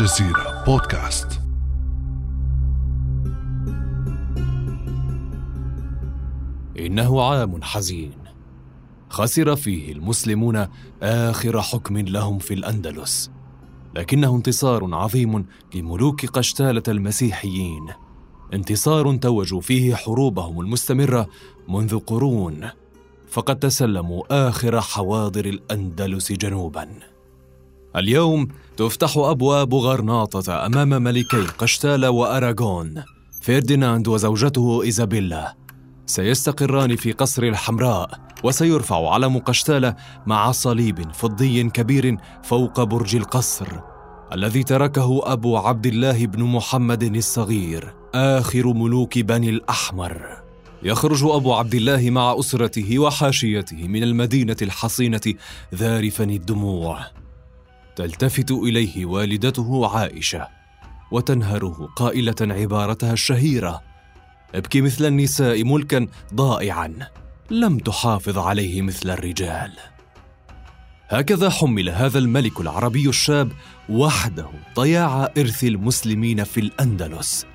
الجزيرة بودكاست. إنه عام حزين. خسر فيه المسلمون آخر حكم لهم في الأندلس. لكنه انتصار عظيم لملوك قشتالة المسيحيين. انتصار توجوا فيه حروبهم المستمرة منذ قرون. فقد تسلموا آخر حواضر الأندلس جنوباً. اليوم تفتح أبواب غرناطة أمام ملكي قشتالة وأراغون. فرديناند وزوجته إيزابيلا سيستقران في قصر الحمراء وسيرفع علم قشتالة مع صليب فضي كبير فوق برج القصر الذي تركه أبو عبد الله بن محمد الصغير آخر ملوك بني الأحمر. يخرج أبو عبد الله مع أسرته وحاشيته من المدينة الحصينة ذارفا الدموع. تلتفت إليه والدته عائشة وتنهره قائلة عبارتها الشهيرة ابكي مثل النساء ملكا ضائعا لم تحافظ عليه مثل الرجال. هكذا حمل هذا الملك العربي الشاب وحده ضياع إرث المسلمين في الأندلس.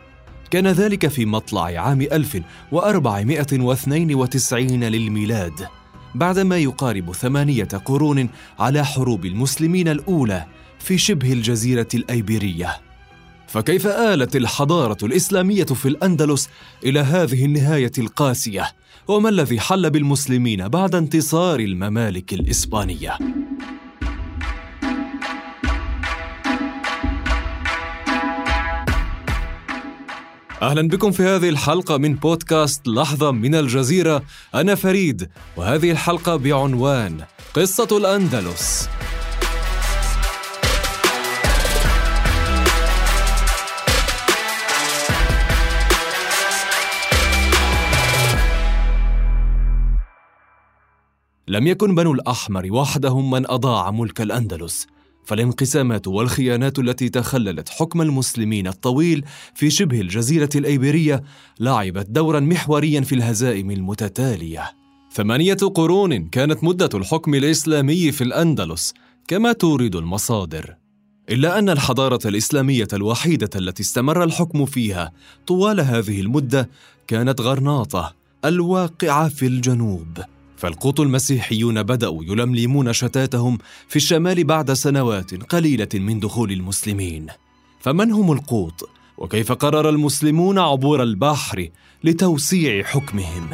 كان ذلك في مطلع عام 1492 للميلاد. بعدما يقارب ثمانية قرون على حروب المسلمين الأولى في شبه الجزيرة الأيبيرية. فكيف آلت الحضارة الإسلامية في الأندلس إلى هذه النهاية القاسية؟ وما الذي حل بالمسلمين بعد انتصار الممالك الإسبانية؟ أهلا بكم في هذه الحلقة من بودكاست لحظة من الجزيرة. أنا فريد وهذه الحلقة بعنوان قصة الأندلس. لم يكن بنو الأحمر وحدهم من أضاع ملك الأندلس. فالانقسامات والخيانات التي تخللت حكم المسلمين الطويل في شبه الجزيرة الأيبيرية لعبت دورا محوريا في الهزائم المتتالية. ثمانية قرون كانت مدة الحكم الإسلامي في الأندلس كما تورد المصادر. إلا أن الحضارة الإسلامية الوحيدة التي استمر الحكم فيها طوال هذه المدة كانت غرناطة الواقعة في الجنوب. فالقوط المسيحيون بدأوا يلملمون شتاتهم في الشمال بعد سنوات قليلة من دخول المسلمين. فمن هم القوط؟ وكيف قرر المسلمون عبور البحر لتوسيع حكمهم؟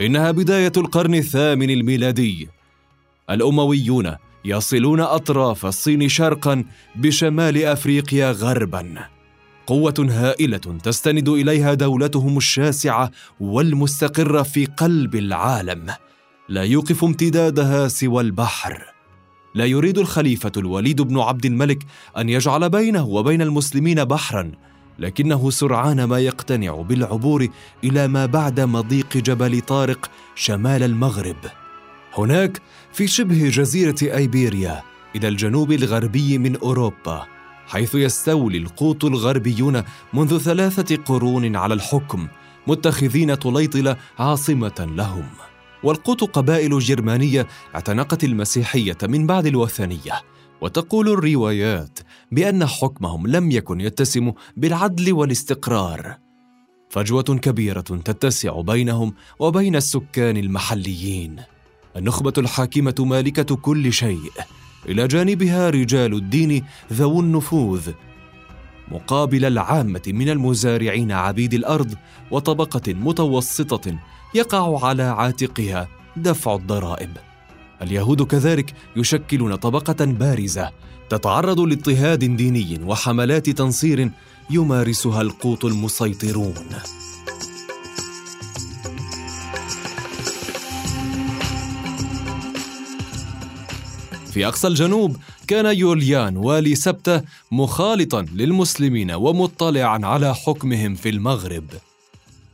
إنها بداية القرن الثامن الميلادي. الأمويون يصلون أطراف الصين شرقا بشمال أفريقيا غربا. قوة هائلة تستند إليها دولتهم الشاسعة والمستقرة في قلب العالم. لا يوقف امتدادها سوى البحر. لا يريد الخليفة الوليد بن عبد الملك أن يجعل بينه وبين المسلمين بحرا لكنه سرعان ما يقتنع بالعبور إلى ما بعد مضيق جبل طارق شمال المغرب. هناك في شبه جزيرة أيبيريا إلى الجنوب الغربي من أوروبا. حيث يستولي القوط الغربيون منذ ثلاثة قرون على الحكم متخذين طليطلة عاصمة لهم. والقوط قبائل جرمانية اعتنقت المسيحية من بعد الوثنية. وتقول الروايات بأن حكمهم لم يكن يتسم بالعدل والاستقرار. فجوة كبيرة تتسع بينهم وبين السكان المحليين. النخبة الحاكمة مالكة كل شيء. إلى جانبها رجال الدين ذو النفوذ مقابل العامة من المزارعين عبيد الأرض وطبقة متوسطة يقع على عاتقها دفع الضرائب. اليهود كذلك يشكلون طبقة بارزة تتعرض لاضطهاد ديني وحملات تنصير يمارسها القوط المسيطرون. في أقصى الجنوب كان يوليان والي سبتة مخالطا للمسلمين ومطلعا على حكمهم في المغرب.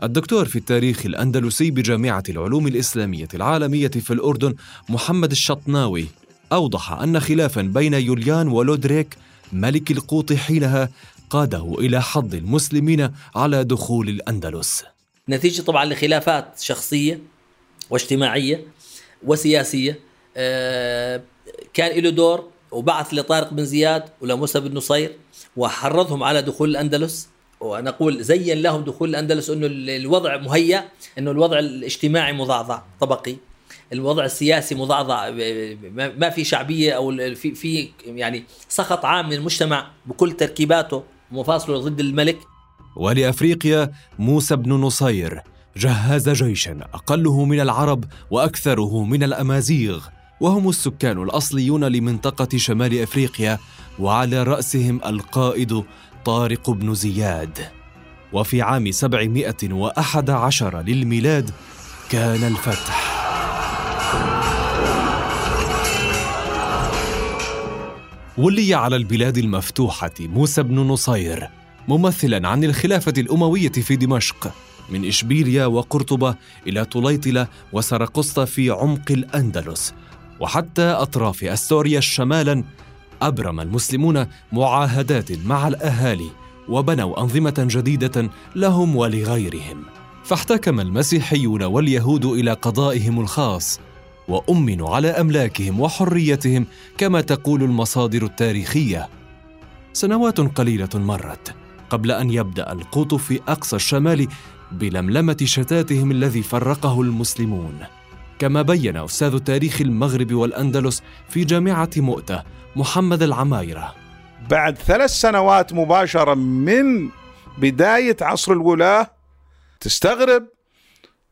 الدكتور في التاريخ الأندلسي بجامعة العلوم الإسلامية العالمية في الأردن محمد الشطناوي أوضح أن خلافا بين يوليان ولودريك ملك القوط حينها قاده إلى حض المسلمين على دخول الأندلس. نتيجة طبعا لخلافات شخصية واجتماعية وسياسية آه، كان له دور وبعث لطارق بن زياد ولموسى بن نصير وحرضهم على دخول الأندلس. ونقول زين لهم دخول الأندلس أنه الوضع مهيأ أنه الوضع الاجتماعي مضعضع طبقي. الوضع السياسي مضعضع ما في شعبية أو في في يعني سخط عام من المجتمع بكل تركيباته مفاصله ضد الملك. ولأفريقيا موسى بن نصير جهز جيشا أقله من العرب وأكثره من الأمازيغ. وهم السكان الأصليون لمنطقة شمال إفريقيا وعلى رأسهم القائد طارق بن زياد. وفي عام 711 للميلاد كان الفتح. ولي على البلاد المفتوحة موسى بن نصير ممثلا عن الخلافة الأموية في دمشق من إشبيليا وقرطبة إلى طليطلة وسرقسطة في عمق الأندلس وحتى أطراف أستوريا شمالا أبرم المسلمون معاهدات مع الأهالي وبنوا أنظمة جديدة لهم ولغيرهم. فاحتكم المسيحيون واليهود إلى قضائهم الخاص وأمنوا على أملاكهم وحريتهم كما تقول المصادر التاريخية. سنوات قليلة مرت قبل أن يبدأ القوط في أقصى الشمال بلملمة شتاتهم الذي فرقه المسلمون. كما بين أستاذ تاريخ المغرب والأندلس في جامعة مؤتة محمد العمايرة. بعد ثلاث سنوات مباشرة من بداية عصر الولاة تستغرب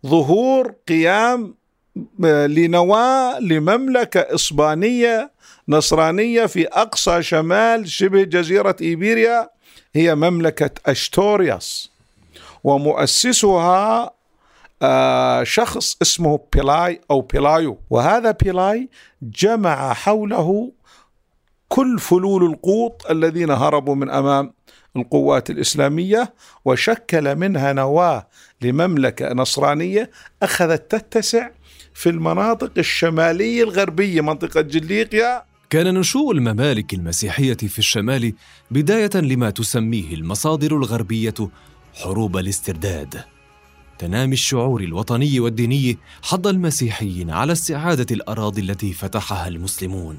ظهور قيام لنواة لمملكة إسبانية نصرانية في أقصى شمال شبه جزيرة إيبيريا هي مملكة أشتورياس. ومؤسسها آه، شخص اسمه بيلاي أو بيلايو وهذا بيلاي جمع حوله كل فلول القوط الذين هربوا من أمام القوات الإسلامية وشكل منها نواة لمملكة نصرانية أخذت تتسع في المناطق الشمالية الغربية منطقة جليقيا كان نشوء الممالك المسيحية في الشمال بداية لما تسميه المصادر الغربية حروب الاسترداد. تنامي الشعور الوطني والديني حض المسيحيين على استعادة الأراضي التي فتحها المسلمون.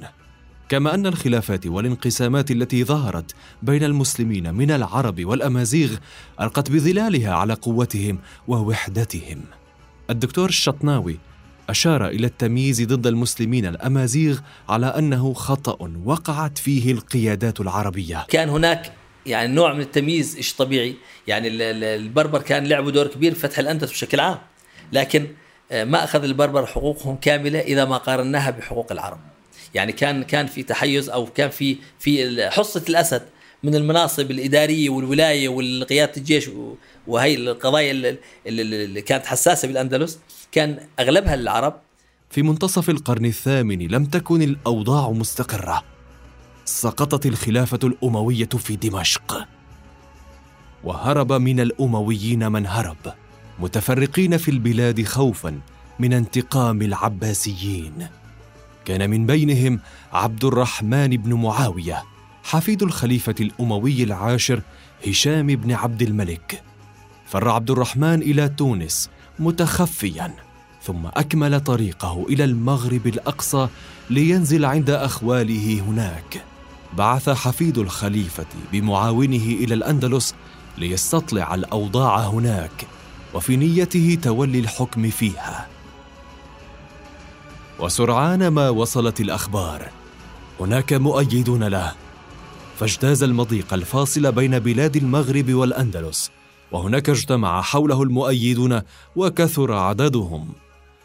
كما أن الخلافات والانقسامات التي ظهرت بين المسلمين من العرب والأمازيغ ألقت بظلالها على قوتهم ووحدتهم. الدكتور الشطناوي أشار إلى التمييز ضد المسلمين الأمازيغ على أنه خطأ وقعت فيه القيادات العربية كان هناك يعني نوع من التمييز إيش طبيعي. يعني البربر كان لعبوا دور كبير في فتح الأندلس بشكل عام. لكن آه، ما أخذ البربر حقوقهم كاملة إذا ما قارناها بحقوق العرب. يعني كان كان في تحيز أو كان في في حصة الأسد من المناصب الإدارية والولاية والقيادة الجيش وهي القضايا اللي كانت حساسة بالأندلس كان أغلبها للعرب. في منتصف القرن الثامن لم تكن الأوضاع مستقرة. سقطت الخلافة الأموية في دمشق. وهرب من الأمويين من هرب متفرقين في البلاد خوفا من انتقام العباسيين. كان من بينهم عبد الرحمن بن معاوية حفيد الخليفة الأموي العاشر هشام بن عبد الملك. فر عبد الرحمن إلى تونس متخفيا ثم أكمل طريقه إلى المغرب الأقصى لينزل عند أخواله هناك. بعث حفيد الخليفة بمعاونه إلى الأندلس ليستطلع الأوضاع هناك وفي نيته تولي الحكم فيها. وسرعان ما وصلت الأخبار هناك مؤيدون له. فاجتاز المضيق الفاصل بين بلاد المغرب والأندلس وهناك اجتمع حوله المؤيدون وكثر عددهم.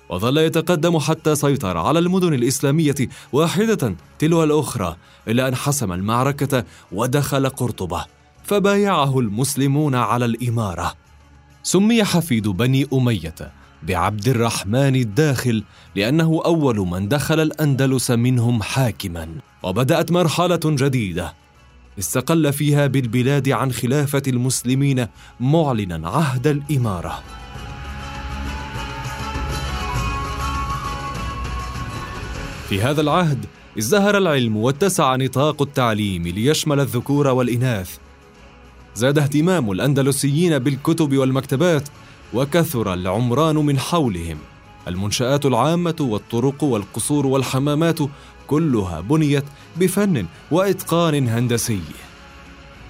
وظل يتقدم حتى سيطر على المدن الإسلامية واحدة تلو الأخرى إلى أن حسم المعركة ودخل قرطبة فبايعه المسلمون على الإمارة. سمي حفيد بني أمية بعبد الرحمن الداخل لأنه أول من دخل الأندلس منهم حاكما وبدأت مرحلة جديدة. استقل فيها بالبلاد عن خلافة المسلمين معلنا عهد الإمارة. في هذا العهد ازدهر العلم واتسع نطاق التعليم ليشمل الذكور والإناث. زاد اهتمام الأندلسيين بالكتب والمكتبات وكثر العمران من حولهم. المنشآت العامة والطرق والقصور والحمامات كلها بنيت بفن وإتقان هندسي.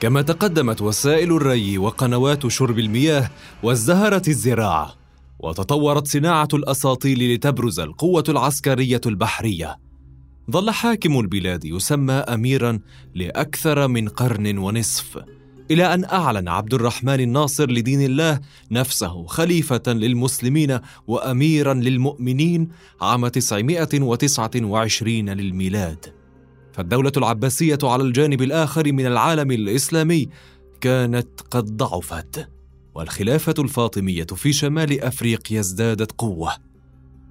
كما تقدمت وسائل الري وقنوات شرب المياه وازدهرت الزراعة. وتطورت صناعة الأساطيل لتبرز القوة العسكرية البحرية ظل حاكم البلاد يسمى أميرا لأكثر من قرن ونصف إلى أن أعلن عبد الرحمن الناصر لدين الله نفسه خليفة للمسلمين وأميرا للمؤمنين عام 929 للميلاد. فالدولة العباسية على الجانب الآخر من العالم الإسلامي كانت قد ضعفت، والخلافة الفاطمية في شمال أفريقيا ازدادت قوة.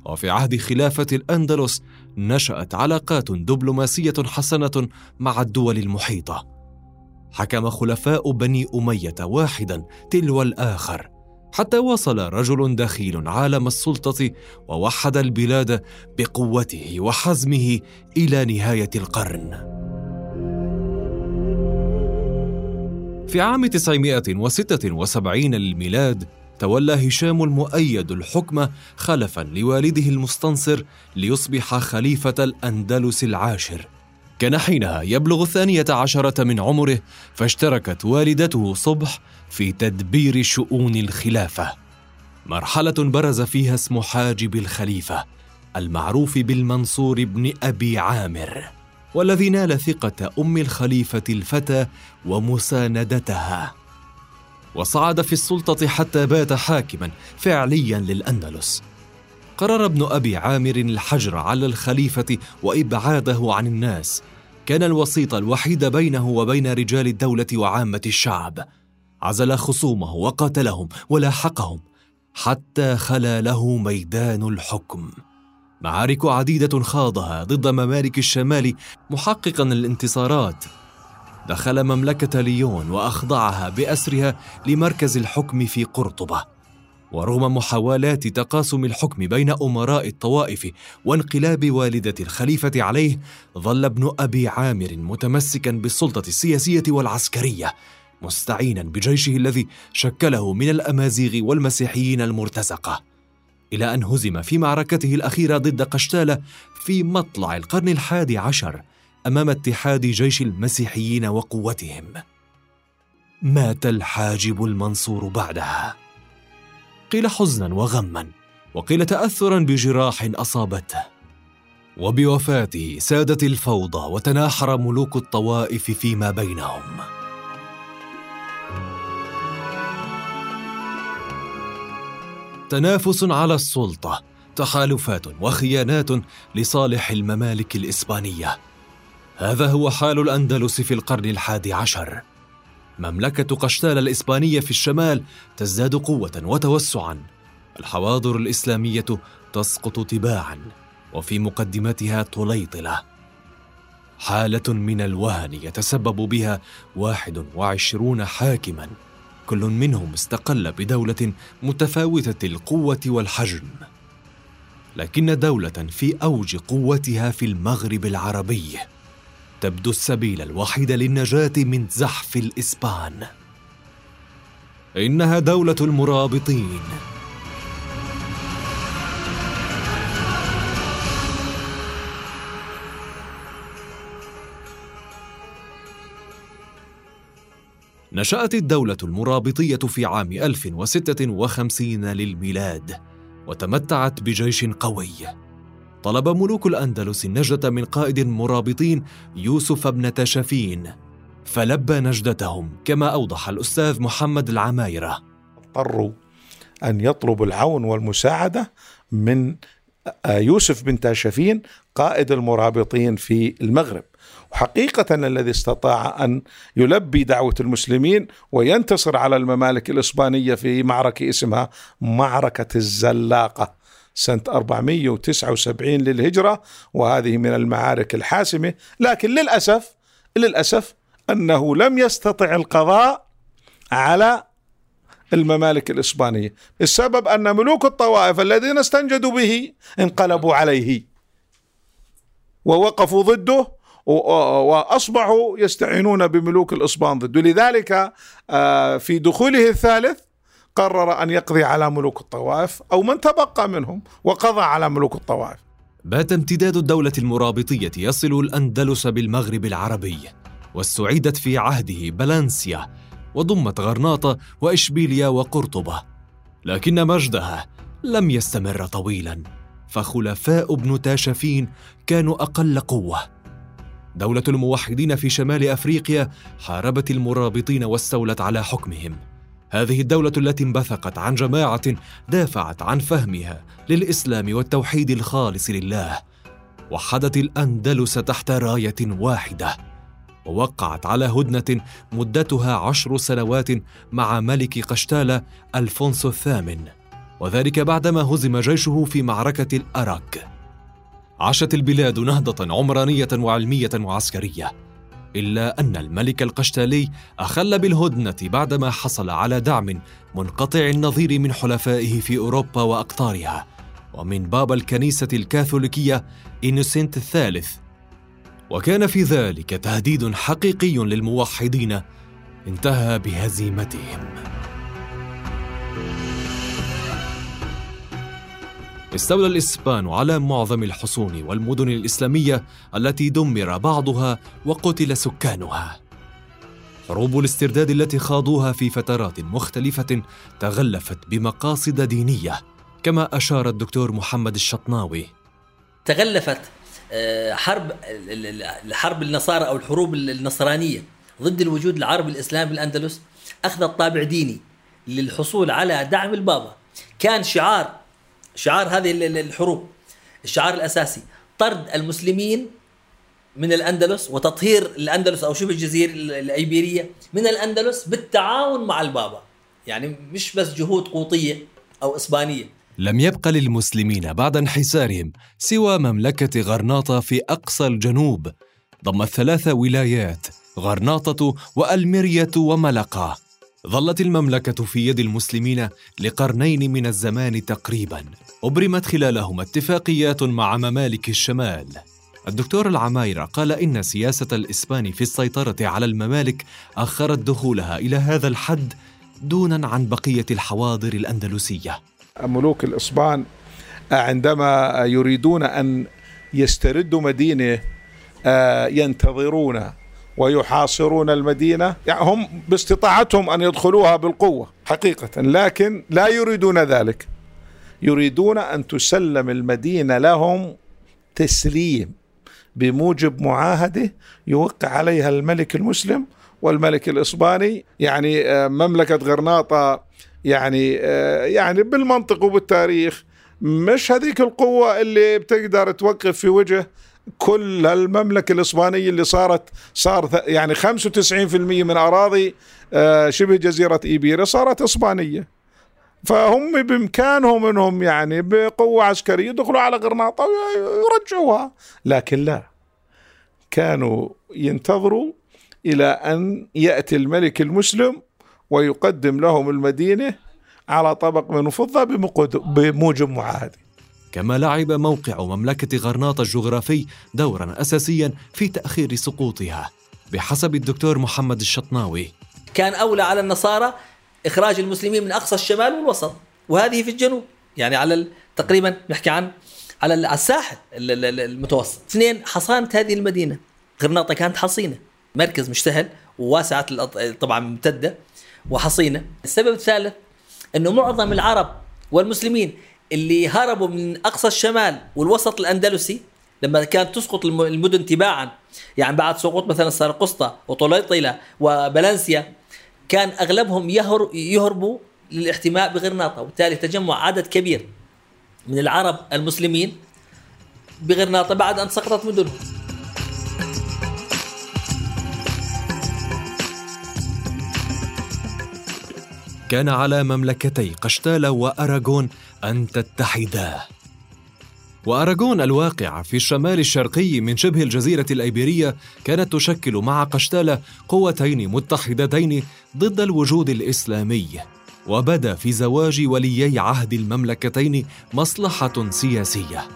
وفي عهد خلافة الأندلس نشأت علاقات دبلوماسية حسنة مع الدول المحيطة. حكم خلفاء بني أمية واحدا تلو الآخر حتى وصل رجل دخيل عالم السلطة ووحد البلاد بقوته وحزمه إلى نهاية القرن في عام 976 للميلاد تولى هشام المؤيد الحكم خلفا لوالده المستنصر ليصبح خليفة الأندلس العاشر. كان حينها يبلغ الثانية عشرة من عمره فاشتركت والدته صبح في تدبير شؤون الخلافة. مرحلة برز فيها اسم حاجب الخليفة المعروف بالمنصور بن أبي عامر والذي نال ثقة أم الخليفة الفتى ومساندتها. وصعد في السلطة حتى بات حاكما فعليا للأندلس. قرر ابن أبي عامر الحجر على الخليفة وإبعاده عن الناس. كان الوسيط الوحيد بينه وبين رجال الدولة وعامة الشعب. عزل خصومه وقاتلهم ولاحقهم حتى خلا له ميدان الحكم. معارك عديدة خاضها ضد ممالك الشمال محققا الانتصارات دخل مملكة ليون وأخضعها بأسرها لمركز الحكم في قرطبة. ورغم محاولات تقاسم الحكم بين أمراء الطوائف وانقلاب والدة الخليفة عليه ظل ابن أبي عامر متمسكا بالسلطة السياسية والعسكرية مستعينا بجيشه الذي شكله من الأمازيغ والمسيحيين المرتزقة. إلى أن هزم في معركته الأخيرة ضد قشتالة في مطلع القرن الحادي عشر أمام اتحاد جيش المسيحيين وقوتهم. مات الحاجب المنصور بعدها. قيل حزنا وغما وقيل تأثرا بجراح أصابته. وبوفاته سادت الفوضى وتناحر ملوك الطوائف فيما بينهم. تنافس على السلطة تحالفات وخيانات لصالح الممالك الإسبانية. هذا هو حال الأندلس في القرن الحادي عشر. مملكة قشتال الإسبانية في الشمال تزداد قوة وتوسعا. الحواضر الإسلامية تسقط تباعا وفي مقدمتها طليطلة. حالة من الوهن يتسبب بها واحد وعشرون حاكما. كل منهم استقل بدولة متفاوتة القوة والحجم. لكن دولة في أوج قوتها في المغرب العربي. تبدو السبيل الوحيد للنجاة من زحف الإسبان. إنها دولة المرابطين. نشأت الدولة المرابطية في عام 1056 للميلاد وتمتعت بجيش قوي. طلب ملوك الأندلس النجدة من قائد مرابطين يوسف بن تشفين فلبى نجدتهم كما أوضح الأستاذ محمد العمايرة. اضطروا أن يطلبوا العون والمساعدة من يوسف بن تاشفين قائد المرابطين في المغرب. وحقيقة الذي استطاع أن يلبي دعوة المسلمين وينتصر على الممالك الإسبانية في معركة اسمها معركة الزلاقة. سنة 479 للهجرة وهذه من المعارك الحاسمة. لكن للأسف للأسف أنه لم يستطع القضاء على الممالك الإسبانية السبب أن ملوك الطوائف الذين استنجدوا به انقلبوا عليه ووقفوا ضده وأصبحوا يستعينون بملوك الإسبان ضده. لذلك آه، في دخوله الثالث قرر أن يقضي على ملوك الطوائف أو من تبقى منهم وقضى على ملوك الطوائف بات امتداد الدولة المرابطية يصل الأندلس بالمغرب العربي واستعيدت في عهده بلانسيا وضمت غرناطة وإشبيليا وقرطبة لكن مجدها لم يستمر طويلا فخلفاء ابن تاشفين كانوا أقل قوة. دولة الموحدين في شمال أفريقيا حاربت المرابطين واستولت على حكمهم. هذه الدولة التي انبثقت عن جماعة دافعت عن فهمها للإسلام والتوحيد الخالص لله وحدت الأندلس تحت راية واحدة ووقعت على هدنة مدتها عشر سنوات مع ملك قشتالة ألفونسو الثامن وذلك بعدما هزم جيشه في معركة الأراك. عاشت البلاد نهضة عمرانية وعلمية وعسكرية إلا أن الملك القشتالي أخل بالهدنة بعدما حصل على دعم منقطع النظير من حلفائه في أوروبا وأقطارها ومن بابا الكنيسة الكاثوليكية إنوسنت الثالث. وكان في ذلك تهديد حقيقي للموحدين انتهى بهزيمتهم. استولى الإسبان على معظم الحصون والمدن الإسلامية التي دمر بعضها وقتل سكانها. حروب الاسترداد التي خاضوها في فترات مختلفة تغلفت بمقاصد دينية كما أشار الدكتور محمد الشطناوي. تغلفت آه، حرب الحرب النصارى أو الحروب النصرانية ضد الوجود العربي الإسلامي بالاندلس اخذت طابع ديني للحصول على دعم البابا. كان شعار شعار هذه الحروب الشعار الأساسي طرد المسلمين من الأندلس وتطهير الأندلس أو شبه الجزيرة الأيبيرية من الأندلس بالتعاون مع البابا. يعني مش بس جهود قوطية أو إسبانية. لم يبق للمسلمين بعد انحسارهم سوى مملكة غرناطة في أقصى الجنوب. ضمت ثلاث ولايات غرناطة وألميرية وملقا. ظلت المملكة في يد المسلمين لقرنين من الزمان تقريبا. أبرمت خلالهما اتفاقيات مع ممالك الشمال. الدكتور العمايرة قال إن سياسة الإسبان في السيطرة على الممالك أخرت دخولها إلى هذا الحد دونا عن بقية الحواضر الأندلسية. ملوك الإسبان عندما يريدون أن يستردوا مدينة آه، ينتظرون ويحاصرون المدينة. يعني هم باستطاعتهم أن يدخلوها بالقوة حقيقة لكن لا يريدون ذلك. يريدون أن تسلم المدينة لهم تسليم بموجب معاهدة يوقع عليها الملك المسلم والملك الإسباني. يعني آه، مملكة غرناطة يعني آه، يعني بالمنطق وبالتاريخ. مش هذيك القوة اللي بتقدر توقف في وجه كل المملكة الإسبانية اللي صارت صار يعني 95% من أراضي آه، شبه جزيرة إيبيريا صارت إسبانية. فهم بإمكانهم أنهم يعني بقوة عسكرية يدخلوا على غرناطة ويرجعوها لكن لا. كانوا ينتظروا إلى أن يأتي الملك المسلم ويقدم لهم المدينة على طبق من فضة بموجب معاهدة. كما لعب موقع مملكة غرناطة الجغرافي دورا أساسيا في تأخير سقوطها بحسب الدكتور محمد الشطناوي. كان أولى على النصارى إخراج المسلمين من أقصى الشمال والوسط وهذه في الجنوب يعني على تقريبا نحكي عن على الساحل المتوسط. اثنين حصانة هذه المدينة. غرناطة كانت حصينة مركز مشتهل وواسعة طبعا ممتدة وحصينة. السبب الثالث أنه معظم العرب والمسلمين اللي هربوا من أقصى الشمال والوسط الأندلسي لما كانت تسقط المدن تباعا يعني بعد سقوط مثلا سرقسطة وطليطلة وبلنسيا كان أغلبهم يهر يهربوا للاحتماء بغرناطة وبالتالي تجمع عدد كبير من العرب المسلمين بغرناطة بعد أن سقطت مدنهم. كان على مملكتي قشتالة وأراغون أن تتحدا وأراغون الواقعة في الشمال الشرقي من شبه الجزيرة الأيبيرية كانت تشكل مع قشتالة قوتين متحدتين ضد الوجود الإسلامي. وبدا في زواج وليي عهد المملكتين مصلحة سياسية.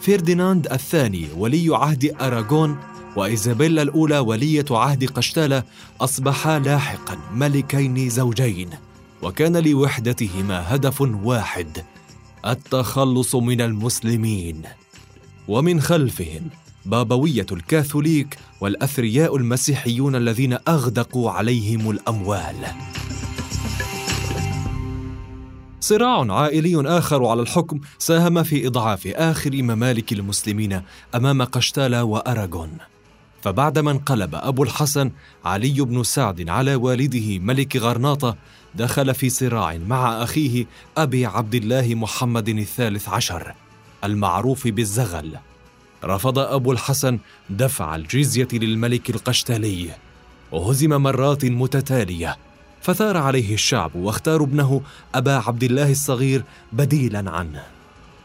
فرديناند الثاني ولي عهد أراغون وإيزابيلا الأولى ولية عهد قشتالة أصبحا لاحقا ملكين زوجين. وكان لوحدتهما هدف واحد. التخلص من المسلمين. ومن خلفهم بابوية الكاثوليك والأثرياء المسيحيون الذين أغدقوا عليهم الأموال. صراع عائلي آخر على الحكم ساهم في إضعاف آخر ممالك المسلمين أمام قشتاله وأراغون. فبعدما انقلب أبو الحسن علي بن سعد على والده ملك غرناطة دخل في صراع مع أخيه أبي عبد الله محمد الثالث عشر المعروف بالزغل. رفض أبو الحسن دفع الجزية للملك القشتالي. وهزم مرات متتالية. فثار عليه الشعب واختاروا ابنه أبا عبد الله الصغير بديلا عنه.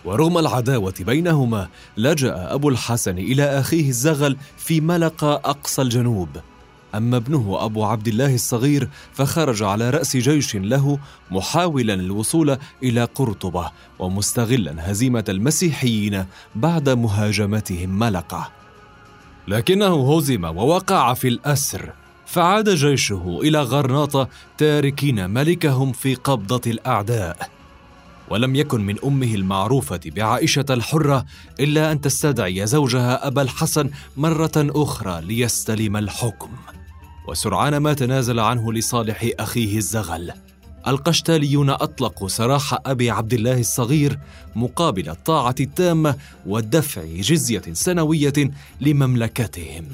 ورغم العداوة بينهما لجأ أبو الحسن إلى أخيه الزغل في ملقا أقصى الجنوب. أما ابنه أبو عبد الله الصغير فخرج على رأس جيش له محاولا الوصول إلى قرطبة ومستغلا هزيمة المسيحيين بعد مهاجمتهم ملقة لكنه هزم ووقع في الأسر فعاد جيشه إلى غرناطة تاركين ملكهم في قبضة الأعداء. ولم يكن من أمه المعروفة بعائشة الحرة إلا أن تستدعي زوجها أبا الحسن مرة أخرى ليستلم الحكم. وسرعان ما تنازل عنه لصالح أخيه الزغل. القشتاليون أطلقوا سراح أبي عبد الله الصغير مقابل الطاعة التامة ودفع جزية سنوية لمملكتهم.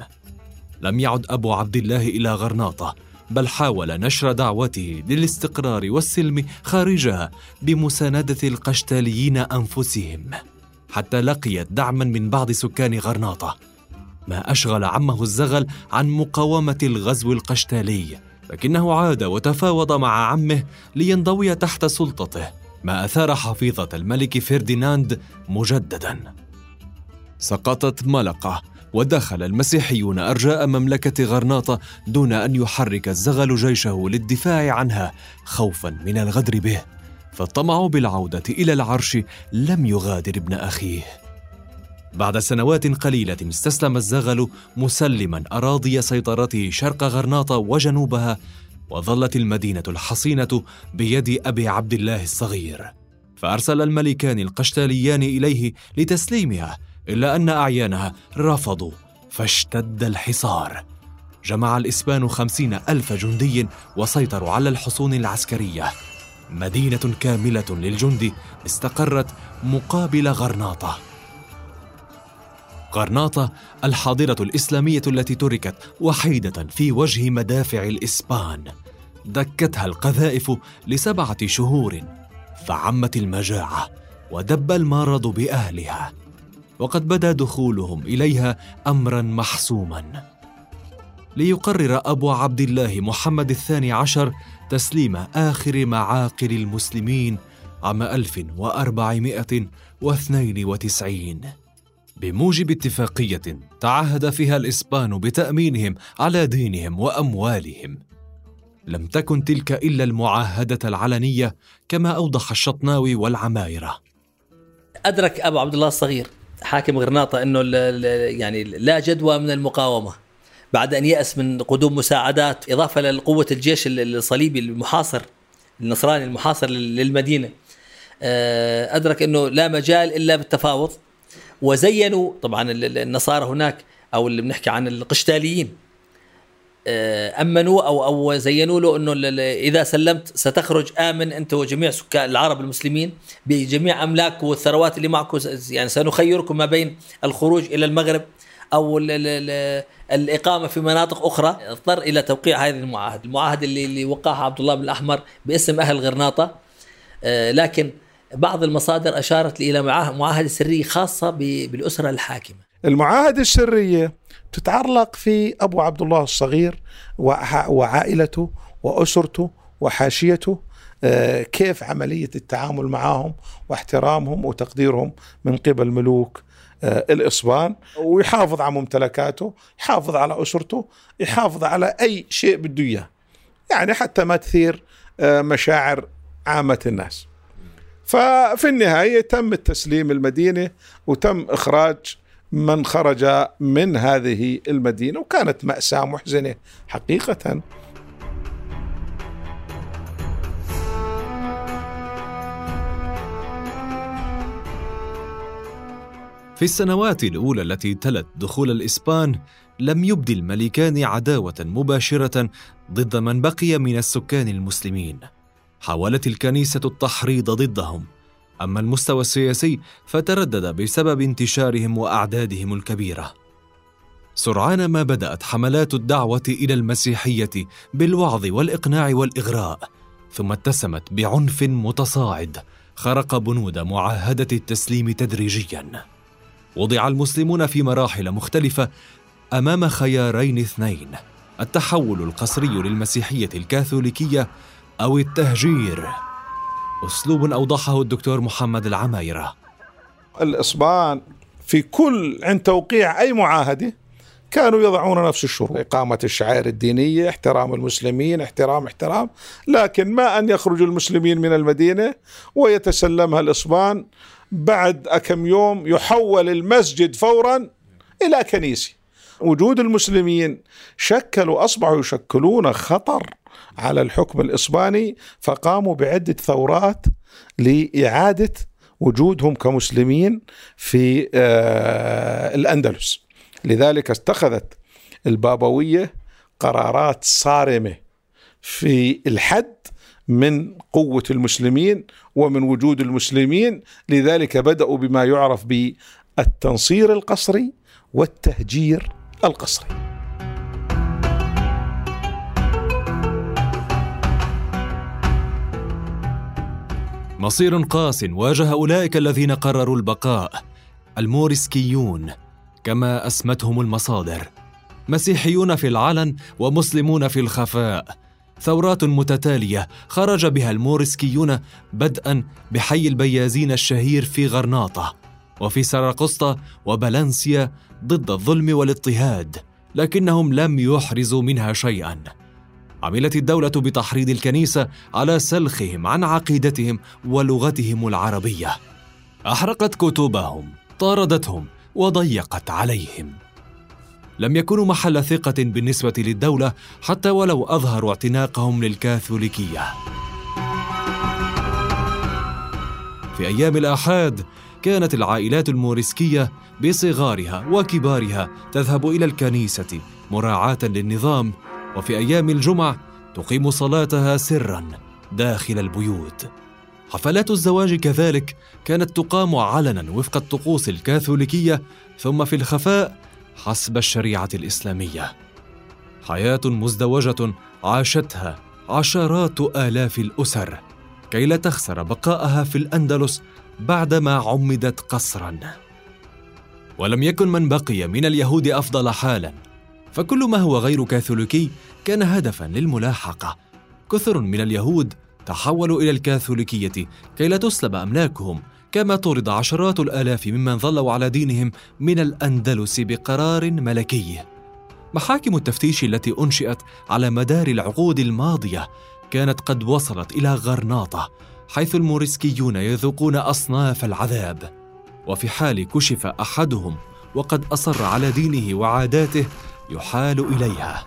لم يعد أبو عبد الله إلى غرناطة بل حاول نشر دعوته للاستقرار والسلم خارجها بمساندة القشتاليين أنفسهم. حتى لقيت دعما من بعض سكان غرناطة. ما أشغل عمه الزغل عن مقاومة الغزو القشتالي لكنه عاد وتفاوض مع عمه لينضوي تحت سلطته ما أثار حفيظة الملك فرديناند مجددا. سقطت ملقة ودخل المسيحيون أرجاء مملكة غرناطة دون أن يحرك الزغل جيشه للدفاع عنها خوفا من الغدر به فالطمع بالعودة إلى العرش لم يغادر ابن أخيه. بعد سنوات قليلة استسلم الزغل مسلما أراضي سيطرته شرق غرناطة وجنوبها وظلت المدينة الحصينة بيد أبي عبد الله الصغير. فأرسل الملكان القشتاليان إليه لتسليمها إلا أن أعيانها رفضوا فاشتد الحصار. جمع الإسبان خمسين ألف جندي وسيطروا على الحصون العسكرية. مدينة كاملة للجند استقرت مقابل غرناطة. غرناطة الحاضرة الإسلامية التي تركت وحيدة في وجه مدافع الإسبان. دكتها القذائف لسبعة شهور فعمت المجاعة ودب المرض بأهلها. وقد بدا دخولهم إليها أمرا محسوما. ليقرر أبو عبد الله محمد الثاني عشر تسليم آخر معاقل المسلمين عام 1492 بموجب اتفاقية تعهد فيها الإسبان بتأمينهم على دينهم وأموالهم. لم تكن تلك إلا المعاهدة العلنية كما أوضح الشطناوي والعمايرة. أدرك أبو عبد الله الصغير حاكم غرناطة إنه يعني لا جدوى من المقاومة. بعد أن يأس من قدوم مساعدات إضافة لقوه الجيش الصليبي المحاصر النصراني المحاصر للمدينة. آه، أدرك إنه لا مجال إلا بالتفاوض. وزينوا طبعا النصارى هناك أو اللي بنحكي عن القشتاليين آه، أمنوا أو أو زينوا له إنه إذا سلمت ستخرج آمن أنت وجميع سكان العرب المسلمين بجميع أملاك والثروات اللي معكم يعني سنخيركم ما بين الخروج إلى المغرب أو ال ال الإقامة في مناطق أخرى. اضطر إلى توقيع هذه المعاهده، المعاهده اللي, اللي وقعها عبد الله بن الأحمر باسم أهل غرناطة آه، لكن بعض المصادر أشارت إلى معاهدة سرية خاصة بالأسرة الحاكمة. المعاهدة السرية تتعلق في أبو عبد الله الصغير وعائلته وأسرته وحاشيته آه، كيف عملية التعامل معهم واحترامهم وتقديرهم من قبل ملوك آه، الإصبان ويحافظ على ممتلكاته يحافظ على أسرته يحافظ على أي شيء بده إياه. يعني حتى ما تثير آه، مشاعر عامة الناس. ففي النهاية تم التسليم المدينة وتم إخراج من خرج من هذه المدينة وكانت مأساة محزنة حقيقة في السنوات الأولى التي تلت دخول الإسبان لم يبدي الملكان عداوة مباشرة ضد من بقي من السكان المسلمين. حاولت الكنيسة التحريض ضدهم، أما المستوى السياسي فتردد بسبب انتشارهم وأعدادهم الكبيرة. سرعان ما بدأت حملات الدعوة إلى المسيحية بالوعظ والإقناع والإغراء، ثم اتسمت بعنف متصاعد خرق بنود معاهدة التسليم تدريجياً. وضع المسلمون في مراحل مختلفة أمام خيارين اثنين التحول القسري للمسيحية الكاثوليكية أو التهجير. أسلوب أوضحه الدكتور محمد العمايرة الإصبان في كل عند توقيع أي معاهدة كانوا يضعون نفس الشروط إقامة الشعائر الدينية احترام المسلمين احترام احترام. لكن ما أن يخرج المسلمين من المدينة ويتسلمها الإصبان بعد كم يوم يحول المسجد فورا إلى كنيسة. وجود المسلمين شكلوا أصبحوا يشكلون خطر. على الحكم الإسباني فقاموا بعدة ثورات لإعادة وجودهم كمسلمين في آه، الأندلس. لذلك اتخذت البابوية قرارات صارمة في الحد من قوة المسلمين ومن وجود المسلمين. لذلك بدأوا بما يعرف بالتنصير القسري والتهجير القسري مصير قاس واجه أولئك الذين قرروا البقاء الموريسكيون كما أسمتهم المصادر. مسيحيون في العلن ومسلمون في الخفاء. ثورات متتالية خرج بها الموريسكيون بدءا بحي البيازين الشهير في غرناطة وفي سراقسطة وبلانسيا ضد الظلم والاضطهاد لكنهم لم يحرزوا منها شيئا. عملت الدولة بتحريض الكنيسة على سلخهم عن عقيدتهم ولغتهم العربية أحرقت كتبهم طاردتهم وضيقت عليهم لم يكونوا محل ثقة بالنسبة للدولة حتى ولو أظهروا اعتناقهم للكاثوليكية. في أيام الآحاد كانت العائلات الموريسكية بصغارها وكبارها تذهب إلى الكنيسة مراعاة للنظام وفي أيام الجمع تقيم صلاتها سرا داخل البيوت. حفلات الزواج كذلك كانت تقام علنا وفق الطقوس الكاثوليكية ثم في الخفاء حسب الشريعة الإسلامية حياة مزدوجة عاشتها عشرات آلاف الأسر كي لا تخسر بقاءها في الأندلس بعدما عمدت قصرا ولم يكن من بقي من اليهود أفضل حالا فكل ما هو غير كاثوليكي كان هدفا للملاحقة. كثر من اليهود تحولوا إلى الكاثوليكية كي لا تسلب أملاكهم كما طرد عشرات الآلاف ممن ظلوا على دينهم من الأندلس بقرار ملكي. محاكم التفتيش التي أنشئت على مدار العقود الماضية كانت قد وصلت إلى غرناطة حيث الموريسكيون يذوقون أصناف العذاب. وفي حال كشف أحدهم وقد أصر على دينه وعاداته يحال إليها.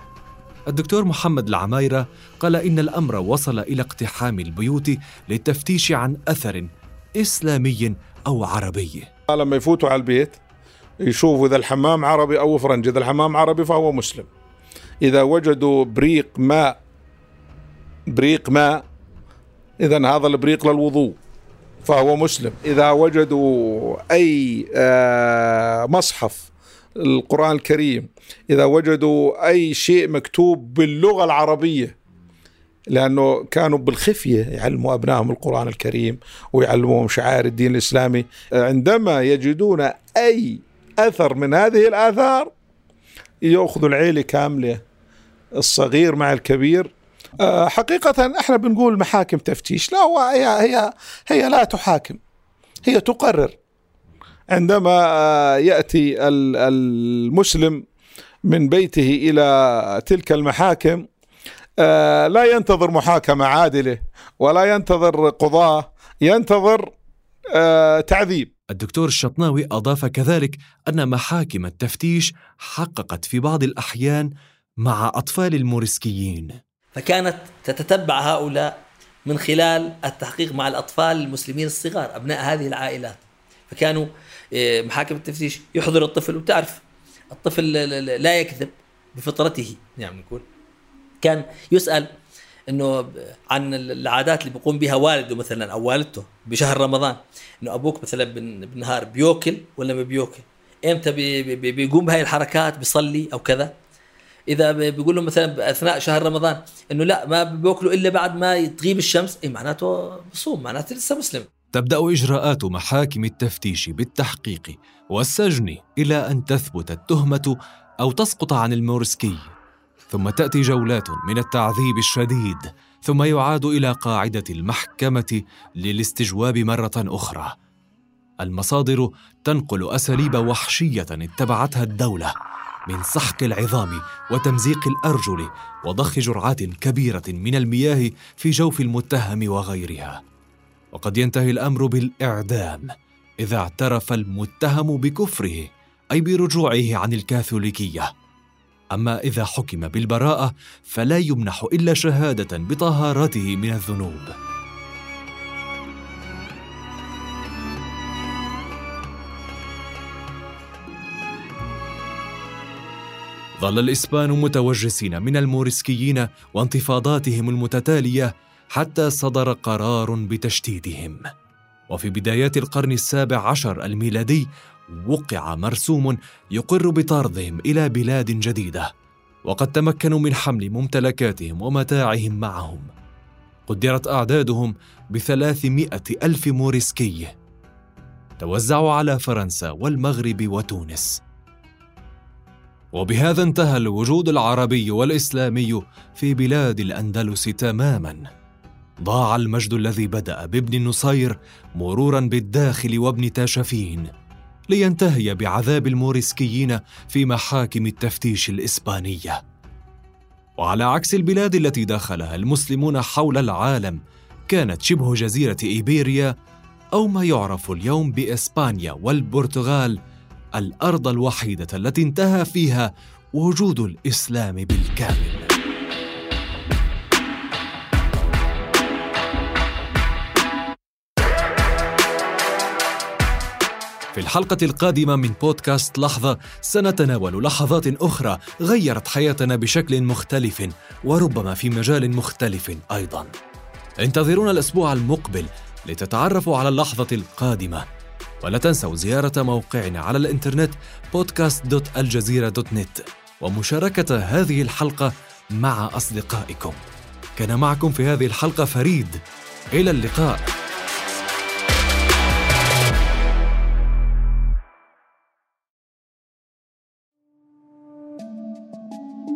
الدكتور محمد العمايرة قال إن الأمر وصل إلى اقتحام البيوت للتفتيش عن أثر إسلامي أو عربي. لما يفوتوا على البيت يشوفوا إذا الحمام عربي أو فرنجي. إذا الحمام عربي فهو مسلم. إذا وجدوا بريق ماء بريق ماء إذا هذا البريق للوضوء فهو مسلم. إذا وجدوا أي آه، مصحف القرآن الكريم. إذا وجدوا أي شيء مكتوب باللغة العربية لأنه كانوا بالخفية يعلموا أبنائهم القرآن الكريم ويعلموهم شعائر الدين الإسلامي عندما يجدون أي أثر من هذه الآثار يأخذوا العيلة كاملة الصغير مع الكبير. آه، حقيقة إحنا بنقول محاكم تفتيش لا هي هي هي لا تحاكم هي تقرر. عندما آه، يأتي ال- المسلم من بيته إلى تلك المحاكم آه، لا ينتظر محاكمة عادلة ولا ينتظر قضاة ينتظر آه، تعذيب. الدكتور الشطناوي أضاف كذلك أن محاكم التفتيش حققت في بعض الأحيان مع أطفال الموريسكيين. فكانت تتتبع هؤلاء من خلال التحقيق مع الأطفال المسلمين الصغار أبناء هذه العائلات. فكانوا محاكم التفتيش يحضر الطفل وتعرف الطفل لا- يكذب بفطرته. يعني نقول. كان يسأل إنه عن العادات اللي بيقوم بها والده مثلا أو والدته بشهر رمضان إنه أبوك مثلا بالنهار بيوكل ولا ما بيوكل؟ إمتى بي بي بيقوم بهاي الحركات؟ بيصلي أو كذا؟ إذا بيقول لهم مثلا أثناء شهر رمضان إنه لا ما بياكلوا إلا بعد ما تغيب الشمس إيه معناته بصوم معناته لسه مسلم. تبدأ إجراءات محاكم التفتيش بالتحقيق والسجن إلى أن تثبت التهمة أو تسقط عن المورسكي. ثم تأتي جولات من التعذيب الشديد ثم يعاد إلى قاعدة المحكمة للاستجواب مرة أخرى. المصادر تنقل أساليب وحشية اتبعتها الدولة من سحق العظام وتمزيق الأرجل وضخ جرعات كبيرة من المياه في جوف المتهم وغيرها. وقد ينتهي الأمر بالإعدام إذا اعترف المتهم بكفره أي برجوعه عن الكاثوليكية. أما إذا حكم بالبراءة فلا يمنح إلا شهادة بطهارته من الذنوب. ظل الإسبان متوجسين من الموريسكيين وانتفاضاتهم المتتالية حتى صدر قرار بتشتيتهم وفي بدايات القرن السابع عشر الميلادي وقع مرسوم يقر بطردهم إلى بلاد جديدة وقد تمكنوا من حمل ممتلكاتهم ومتاعهم معهم. قدرت أعدادهم بثلاثمائة ألف موريسكي. توزعوا على فرنسا والمغرب وتونس. وبهذا انتهى الوجود العربي والإسلامي في بلاد الأندلس تماما. ضاع المجد الذي بدأ بابن نصير مرورا بالداخل وابن تاشفين لينتهي بعذاب الموريسكيين في محاكم التفتيش الإسبانية. وعلى عكس البلاد التي دخلها المسلمون حول العالم كانت شبه جزيرة إيبيريا أو ما يعرف اليوم بإسبانيا والبرتغال الأرض الوحيدة التي انتهى فيها وجود الإسلام بالكامل. في الحلقة القادمة من بودكاست لحظة سنتناول لحظات أخرى غيرت حياتنا بشكل مختلف وربما في مجال مختلف أيضا. انتظرونا الأسبوع المقبل لتتعرفوا على اللحظة القادمة ولا تنسوا زيارة موقعنا على الإنترنت podcast.aljazeera.net ومشاركة هذه الحلقة مع أصدقائكم. كان معكم في هذه الحلقة فريد. إلى اللقاء.